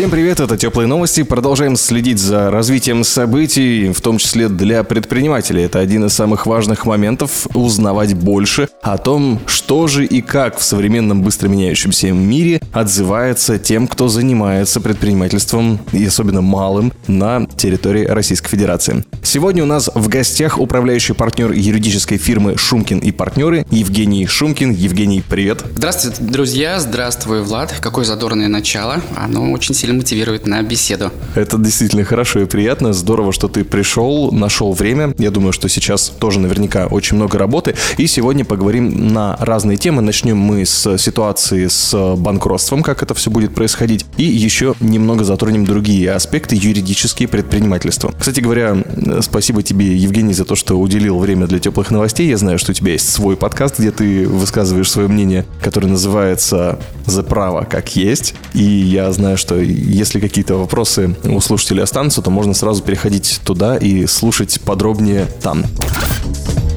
Всем привет, это «Теплые новости». Продолжаем следить за развитием событий, в том числе для предпринимателей. Это один из самых важных моментов – узнавать больше о том, что же и как в современном быстро меняющемся мире отзывается тем, кто занимается предпринимательством, и особенно малым, на территории Российской Федерации. Сегодня у нас в гостях управляющий партнер юридической фирмы «Шумкин и партнеры» Евгений Шумкин. Евгений, привет. Здравствуйте, друзья. Здравствуй, Влад. Какое задорное начало. Оно очень сильно мотивирует на беседу. Это действительно хорошо и приятно. Здорово, что ты пришел, нашел время. Я думаю, что сейчас тоже наверняка очень много работы. И сегодня поговорим на разные темы. Начнем мы с ситуации с банкротством, как это все будет происходить. И еще немного затронем другие аспекты юридические предпринимательства. Кстати говоря, спасибо тебе, Евгений, за то, что уделил время для теплых новостей. Я знаю, что у тебя есть свой подкаст, где ты высказываешь свое мнение, который называется «За право как есть». И я знаю, что если какие-то вопросы у слушателей останутся, то можно сразу переходить туда и слушать подробнее там.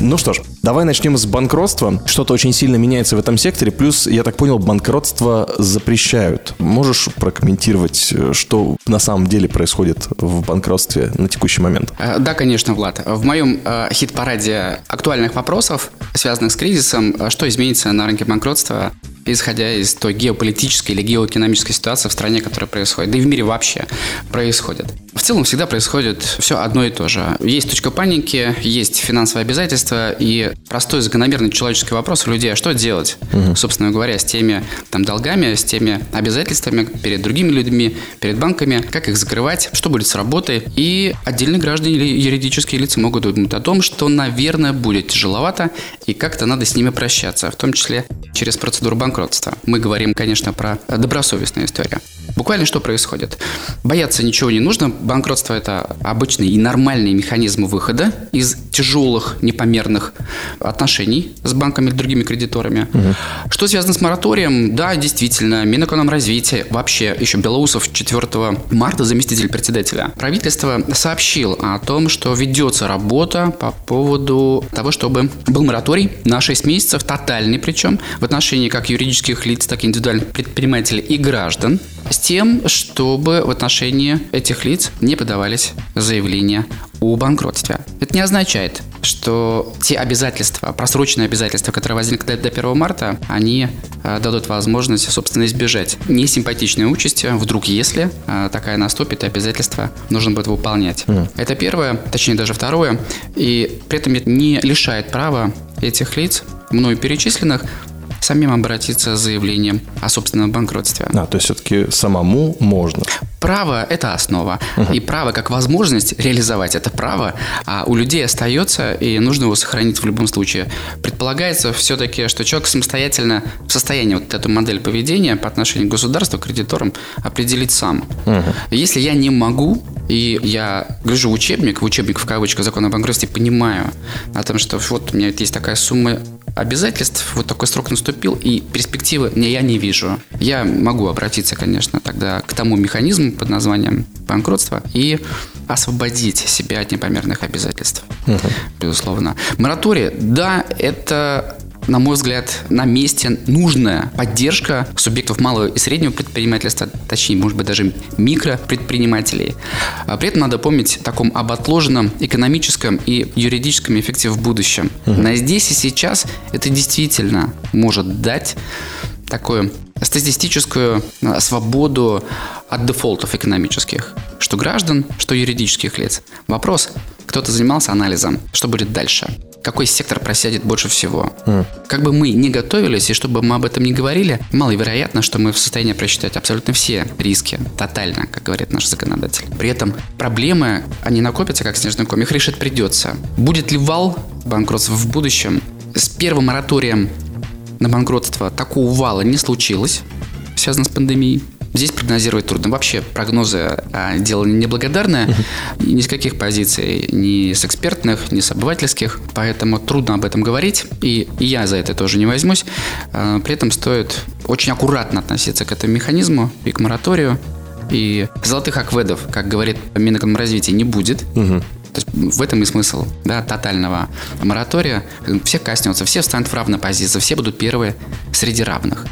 Ну что ж, давай начнем с банкротства. Что-то очень сильно меняется в этом секторе. Плюс, я так понял, банкротство запрещают. Можешь прокомментировать, что на самом деле происходит в банкротстве на текущий момент? Э, да, конечно, Влад. В моем э, хит-параде актуальных вопросов, связанных с кризисом, э, что изменится на рынке банкротства, исходя из той геополитической или геоэкономической ситуации в стране, которая происходит, да и в мире вообще происходит. В целом всегда происходит все одно и то же. Есть точка паники, есть финансовые обязательства и простой закономерный человеческий вопрос у людей, а что делать, угу. собственно говоря, с теми там, долгами, с теми обязательствами перед другими людьми, перед банками, как их закрывать, что будет с работой. И отдельные граждане или юридические лица могут думать о том, что, наверное, будет тяжеловато и как-то надо с ними прощаться, в том числе через процедуру банкротства. Мы говорим, конечно, про добросовестную историю. Буквально что происходит? Бояться ничего не нужно. Банкротство – это обычный и нормальный механизм выхода из тяжелых, непомерных отношений с банками или другими кредиторами. Угу. Что связано с мораторием? Да, действительно, Минэкономразвития, вообще еще Белоусов 4 марта, заместитель председателя правительства, сообщил о том, что ведется работа по поводу того, чтобы был мораторий на 6 месяцев, тотальный причем, в отношении как юридических лиц, так и индивидуальных предпринимателей и граждан с тем, чтобы в отношении этих лиц не подавались заявления о банкротстве. Это не означает, что те обязательства, просроченные обязательства, которые возникли до 1 марта, они э, дадут возможность, собственно, избежать несимпатичной участи, вдруг если э, такая наступит, и обязательства нужно будет выполнять. Mm. Это первое, точнее даже второе, и при этом это не лишает права этих лиц, мною перечисленных, самим обратиться с заявлением о собственном банкротстве. А, то есть все-таки самому можно? Право – это основа. Угу. И право как возможность реализовать это право а у людей остается, и нужно его сохранить в любом случае. Предполагается все-таки, что человек самостоятельно в состоянии вот эту модель поведения по отношению к государству, кредиторам определить сам. Угу. Если я не могу, и я гляжу в учебник, в учебник в кавычках закона о банкротстве, понимаю о том, что вот у меня есть такая сумма обязательств, вот такой срок наступил, и перспективы я не вижу. Я могу обратиться, конечно, тогда к тому механизму под названием банкротство и освободить себя от непомерных обязательств. Угу. Безусловно. Мораторий, да, это на мой взгляд, на месте нужная поддержка субъектов малого и среднего предпринимательства, точнее, может быть, даже микропредпринимателей. А при этом надо помнить о таком об отложенном экономическом и юридическом эффекте в будущем. Угу. На здесь и сейчас это действительно может дать такую статистическую а, свободу от дефолтов экономических, что граждан, что юридических лиц. Вопрос, кто-то занимался анализом, что будет дальше какой сектор просядет больше всего. Mm. Как бы мы не готовились, и чтобы мы об этом не говорили, маловероятно, что мы в состоянии просчитать абсолютно все риски, тотально, как говорит наш законодатель. При этом проблемы, они накопятся, как снежный ком, их решить придется. Будет ли вал банкротств в будущем? С первым мораторием на банкротство такого вала не случилось, связано с пандемией. Здесь прогнозировать трудно. Вообще прогнозы а, дело неблагодарное. Ни с каких позиций, ни с экспертных, ни с обывательских. Поэтому трудно об этом говорить. И, и я за это тоже не возьмусь. А, при этом стоит очень аккуратно относиться к этому механизму и к мораторию И золотых акведов, как говорит Минэкономразвитие, не будет. То есть в этом и смысл да, тотального моратория. Все коснется, все встанут в равной позиции, все будут первые среди равных.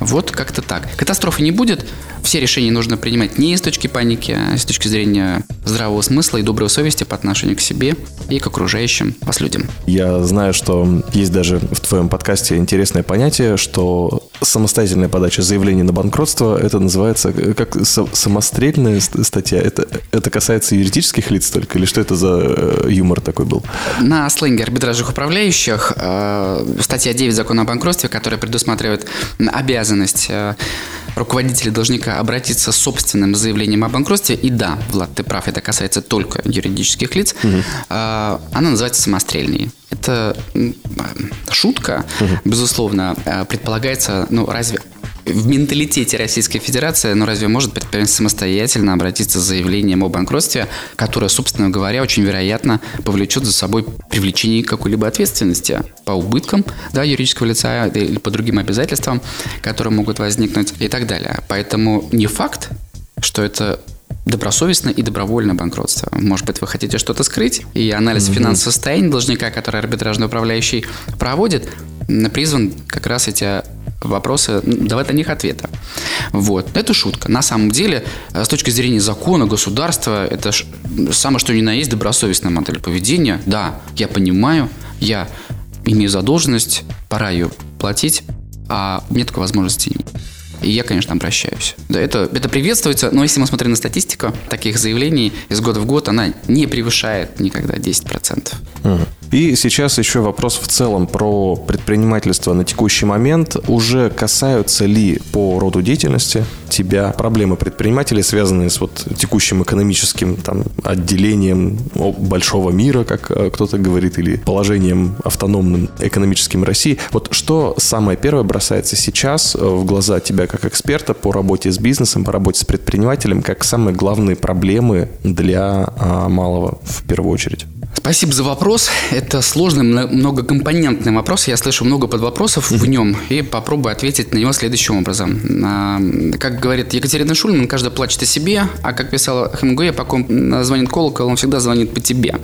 Вот как-то так. Катастрофы не будет. Все решения нужно принимать не с точки паники, а с точки зрения здравого смысла и доброй совести по отношению к себе и к окружающим вас людям. Я знаю, что есть даже в твоем подкасте интересное понятие, что самостоятельная подача заявления на банкротство, это называется э, как самострельная ст- статья. Это, это касается юридических лиц только? Или что это за э, юмор такой был? На сленге арбитражных управляющих э, статья 9 закона о банкротстве, которая предусматривает обязанность э, руководителя должника обратиться с собственным заявлением о банкротстве. И да, Влад, ты прав, это касается только юридических лиц. Э, она называется самострельной. Это шутка, безусловно, э, предполагается, ну разве в менталитете Российской Федерации, ну разве может предприниматель самостоятельно обратиться с заявлением о банкротстве, которое, собственно говоря, очень вероятно повлечет за собой привлечение какой-либо ответственности по убыткам да, юридического лица или по другим обязательствам, которые могут возникнуть и так далее. Поэтому не факт, что это добросовестно и добровольно банкротство. Может быть, вы хотите что-то скрыть, и анализ финансового состояния должника, который арбитражный управляющий проводит, призван как раз эти вопросы, давать на них ответа. Вот. Это шутка. На самом деле, э, с точки зрения закона, государства, это самое что ни на есть добросовестная модель поведения. Да, я понимаю, я имею задолженность, пора ее платить, а у меня такой возможности нет. И я, конечно, обращаюсь. Да, это, это приветствуется, но если мы смотрим на статистику таких заявлений из года в год, она не превышает никогда 10%. И сейчас еще вопрос в целом про предпринимательство на текущий момент. Уже касаются ли по роду деятельности тебя проблемы предпринимателей, связанные с вот текущим экономическим там, отделением большого мира, как э, кто-то говорит, или положением автономным экономическим России? Вот что самое первое бросается сейчас э, в глаза тебя как эксперта по работе с бизнесом, по работе с предпринимателем, как самые главные проблемы для а, малого в первую очередь? Спасибо за вопрос. Это сложный, мно- многокомпонентный вопрос. Я слышу много подвопросов в нем и попробую ответить на него следующим образом. А, Как говорит Екатерина Шульман, каждый плачет о себе, а как писала Хемингуэй, по ком звонит колокол, он всегда звонит по тебе.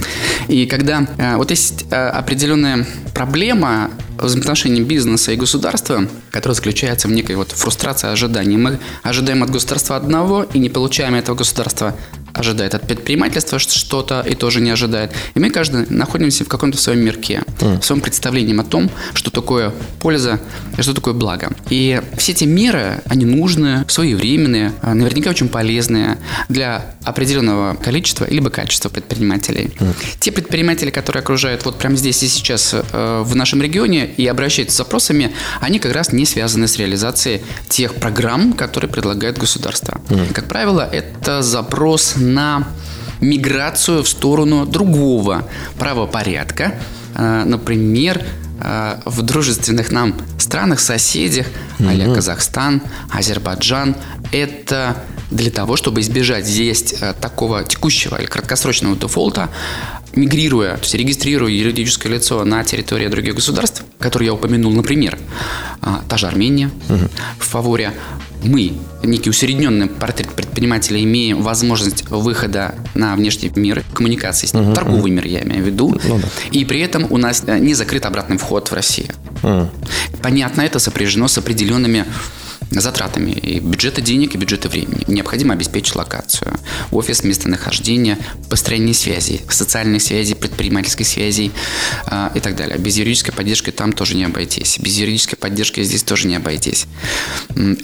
И когда а, вот есть а, определенная проблема в взаимоотношении бизнеса и государства, которая заключается в некой вот фрустрации ожиданий. Мы ожидаем от государства одного и не получаем этого государства ожидает от предпринимательства что-то и тоже не ожидает. И мы каждый находимся в каком-то своем мирке, в своем представлении о том, что такое польза и что такое благо. И все эти меры, они нужны, своевременные, а, наверняка очень полезные для определенного количества либо качества предпринимателей. Те предприниматели, которые окружают вот прямо здесь и сейчас э, в нашем регионе и обращаются с запросами, они как раз не связаны с реализацией тех программ, которые предлагает государство. Как правило, это запрос на миграцию в сторону другого правопорядка, Э, например, э, в дружественных нам странах, соседях, а Казахстан, Азербайджан, это для того, чтобы избежать здесь э, такого текущего или краткосрочного дефолта, мигрируя, то есть регистрируя юридическое лицо на территории других государств, которые я упомянул, например, а, та же Армения. В фаворе, мы, некий усредненный портрет предпринимателя, имеем возможность выхода на внешний мир, коммуникации с ним, торговый мир, я имею в виду, и при этом у нас э, не закрыт обратный вход в Россию. Понятно, это сопряжено с определенными затратами и бюджета денег, и бюджета времени. Необходимо обеспечить локацию, офис, местонахождение, построение связей, социальных связей, предпринимательской связей а, и так далее. Без юридической поддержки там тоже не обойтись. Без юридической поддержки здесь тоже не обойтись.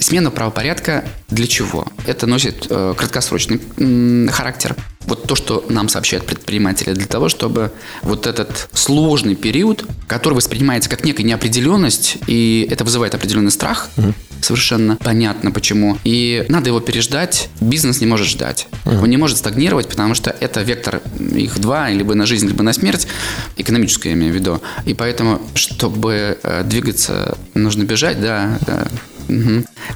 Смена правопорядка для чего? Это носит э, краткосрочный м, характер. Вот то, что нам сообщают предприниматели, для того, чтобы вот этот сложный период, который воспринимается как некая неопределенность, и это вызывает определенный страх, совершенно понятно почему, и надо его переждать, бизнес не может ждать. Он не может стагнировать, потому что это вектор, их два, либо на жизнь, либо на смерть, экономическое я имею в виду. И поэтому, чтобы э, двигаться, нужно бежать, да, да.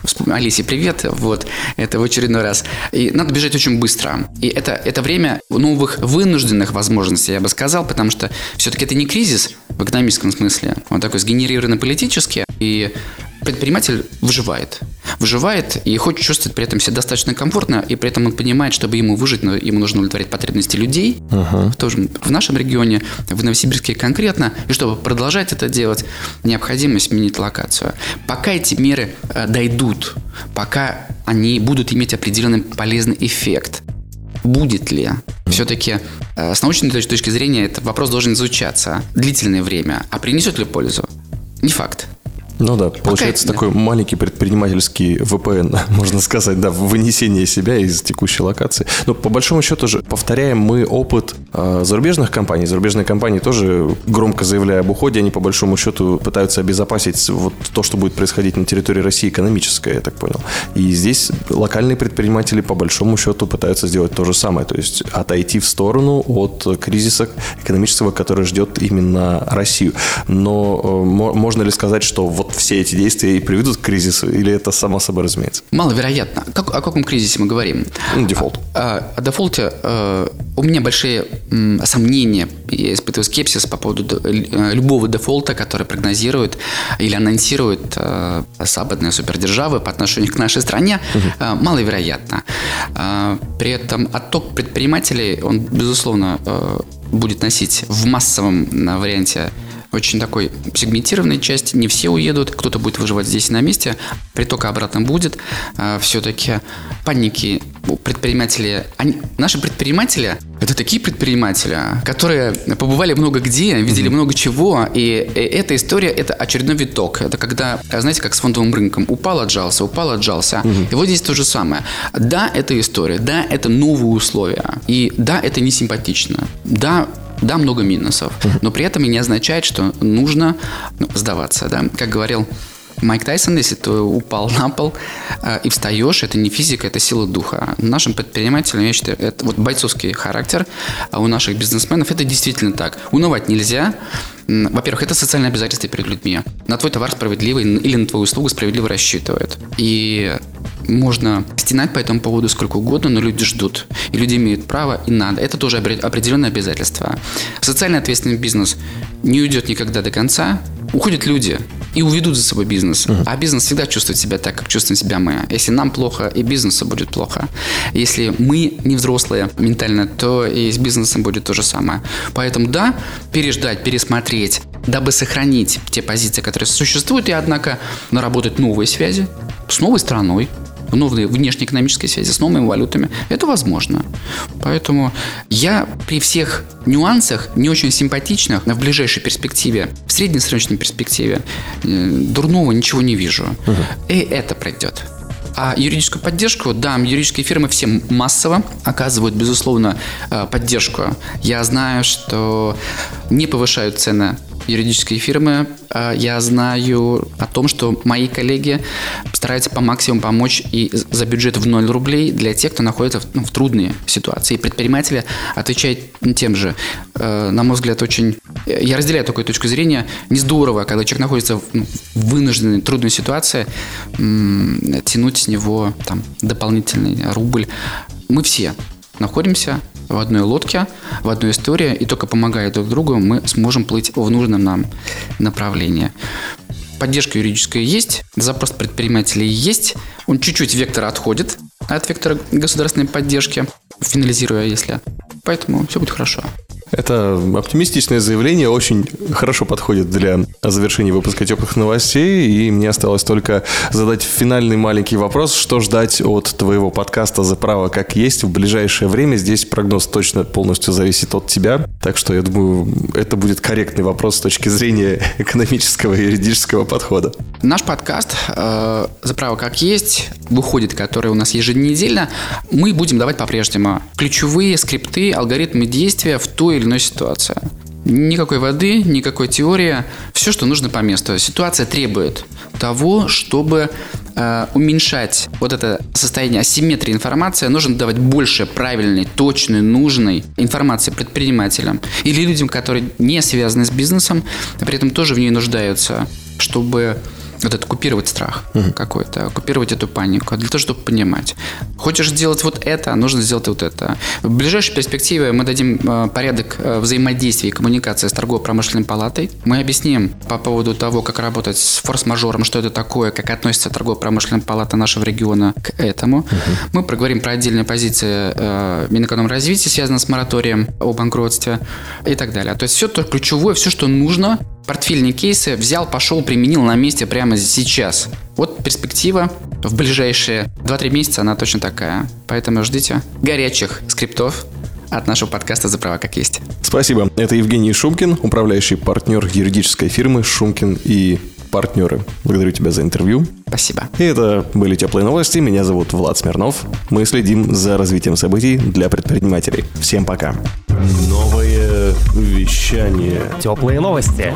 Вспом- Алисе, привет. Вот, это в очередной раз. И надо бежать очень быстро. И это, это время новых вынужденных возможностей, я бы сказал, потому что все-таки это не кризис в экономическом смысле. Он такой сгенерированный политически, и предприниматель выживает. выживает и хочет чувствовать при этом себя достаточно комфортно, и при этом он понимает, чтобы ему выжить, но ему нужно удовлетворить потребности людей, uh-huh. тоже в нашем регионе, в Новосибирске конкретно, и чтобы продолжать это делать, необходимо сменить локацию. Пока эти меры э, дойдут, пока они будут иметь определенный полезный эффект, будет ли все-таки э, с научной точки зрения этот вопрос должен изучаться длительное время, а принесет ли пользу? Не факт. Ну да, получается такой маленький предпринимательский VPN, можно сказать, да, вынесение себя из текущей локации. Но по большому счету же повторяем мы опыт э, зарубежных компаний. Зарубежные компании тоже громко заявляя об уходе, они по большому счету пытаются обезопасить вот то, что будет происходить на территории России экономическое, я так понял. И здесь локальные предприниматели по большому счету пытаются сделать то же самое, то есть отойти в сторону от кризиса экономического, который ждет именно Россию. Но э, можно ли сказать, что вот все эти действия и приведут к кризису, или это само собой разумеется? Маловероятно. Как, о каком кризисе мы говорим? Ну, дефолт. О, о дефолте э, у меня большие сомнения, я испытываю скепсис по поводу э, любого дефолта, который прогнозирует или анонсирует э, западные супердержавы по отношению к нашей стране, угу. маловероятно. При этом отток предпринимателей, он, безусловно, будет носить в массовом варианте очень такой сегментированной части. Не все уедут, кто-то будет выживать здесь на месте. Притока обратно будет. А, Все-таки паники предприниматели, они, наши предприниматели, это такие предприниматели, которые побывали много где, видели mm-hmm. много чего, и, и эта история это очередной виток. Это когда, знаете, как с фондовым рынком, упал, отжался, упал, отжался. Mm-hmm. И вот здесь то же самое. Да, это история, да, это новые условия, и да, это не симпатично, да, да, много минусов, но при этом и не означает, что нужно ну, сдаваться. Да? Как говорил Майк Тайсон, если ты упал на пол э, и встаешь, это не физика, это сила духа. Нашим предпринимателям, я считаю, это вот бойцовский характер, а у наших бизнесменов это действительно так. Унывать нельзя. Во-первых, это социальное обязательство перед людьми. На твой товар справедливый или на твою услугу справедливо рассчитывают. И можно стенать по этому поводу сколько угодно, но люди ждут. И люди имеют право и надо. Это тоже определенное обязательство. Социально ответственный бизнес не уйдет никогда до конца. Уходят люди и уведут за собой бизнес. Uh-huh. А бизнес всегда чувствует себя так, как чувствуем себя мы. Если нам плохо, и бизнесу будет плохо. Если мы не взрослые ментально, то и с бизнесом будет то же самое. Поэтому да, переждать, пересмотреть, дабы сохранить те позиции, которые существуют, и однако наработать новые связи с новой страной, новые внешнеэкономические связи с новыми валютами. Это возможно. Поэтому я при всех нюансах, не очень симпатичных, в ближайшей перспективе, в среднесрочной перспективе, э, дурного ничего не вижу. Угу. И это пройдет. А юридическую поддержку, да, юридические фирмы все массово оказывают, безусловно, э, поддержку. Я знаю, что не повышают цены юридические фирмы. А, я знаю о том, что мои коллеги стараются по максимуму помочь и за бюджет в 0 рублей для тех, кто находится в, ну, в трудной ситуации. И предприниматели отвечают тем же. А, на мой взгляд, очень... Я разделяю такую точку зрения. Не здорово, когда человек находится в ну, вынужденной, трудной ситуации, тянуть с него там, дополнительный рубль. Мы все находимся в одной лодке, в одной истории, и только помогая друг другу, мы сможем плыть в нужном нам направлении. Поддержка юридическая есть, запрос предпринимателей есть, он чуть-чуть вектор отходит от вектора государственной поддержки, финализируя, если. Поэтому все будет хорошо. Это оптимистичное заявление очень хорошо подходит для завершения выпуска теплых новостей. И мне осталось только задать финальный маленький вопрос. Что ждать от твоего подкаста «За право как есть» в ближайшее время? Здесь прогноз точно полностью зависит от тебя. Так что я думаю, это будет корректный вопрос с точки зрения экономического и юридического подхода. Наш подкаст э, «За право как есть» выходит, который у нас еженедельно. Мы будем давать по-прежнему ключевые скрипты, алгоритмы действия в той или иной ситуации. Никакой воды, никакой теории, все, что нужно по месту. Ситуация требует того, чтобы э, уменьшать вот это состояние асимметрии информации, нужно давать больше правильной, точной, нужной информации предпринимателям или людям, которые не связаны с бизнесом, а при этом тоже в ней нуждаются, чтобы вот это купировать страх какой-то, купировать эту панику, для того, чтобы понимать. Хочешь сделать вот это, нужно сделать вот это. В ближайшей перспективе мы дадим э, порядок э, взаимодействия и коммуникации с торгово-промышленной палатой. Мы объясним по поводу того, как работать с форс-мажором, что это такое, как относится торгово-промышленная палата нашего региона к этому. Мы проговорим про отдельные позиции э, Минэкономразвития, связанные с мораторием о банкротстве и так далее. То есть все то ключевое, все, что нужно портфельные кейсы взял, пошел, применил на месте прямо сейчас. Вот перспектива в ближайшие 2-3 месяца она точно такая. Поэтому ждите горячих скриптов от нашего подкаста «За права как есть». Спасибо. Это Евгений Шумкин, управляющий партнер юридической фирмы «Шумкин и партнеры». Благодарю тебя за интервью. Спасибо. И это были теплые новости. Меня зовут Влад Смирнов. Мы следим за развитием событий для предпринимателей. Всем пока. Новое вещание. Теплые новости.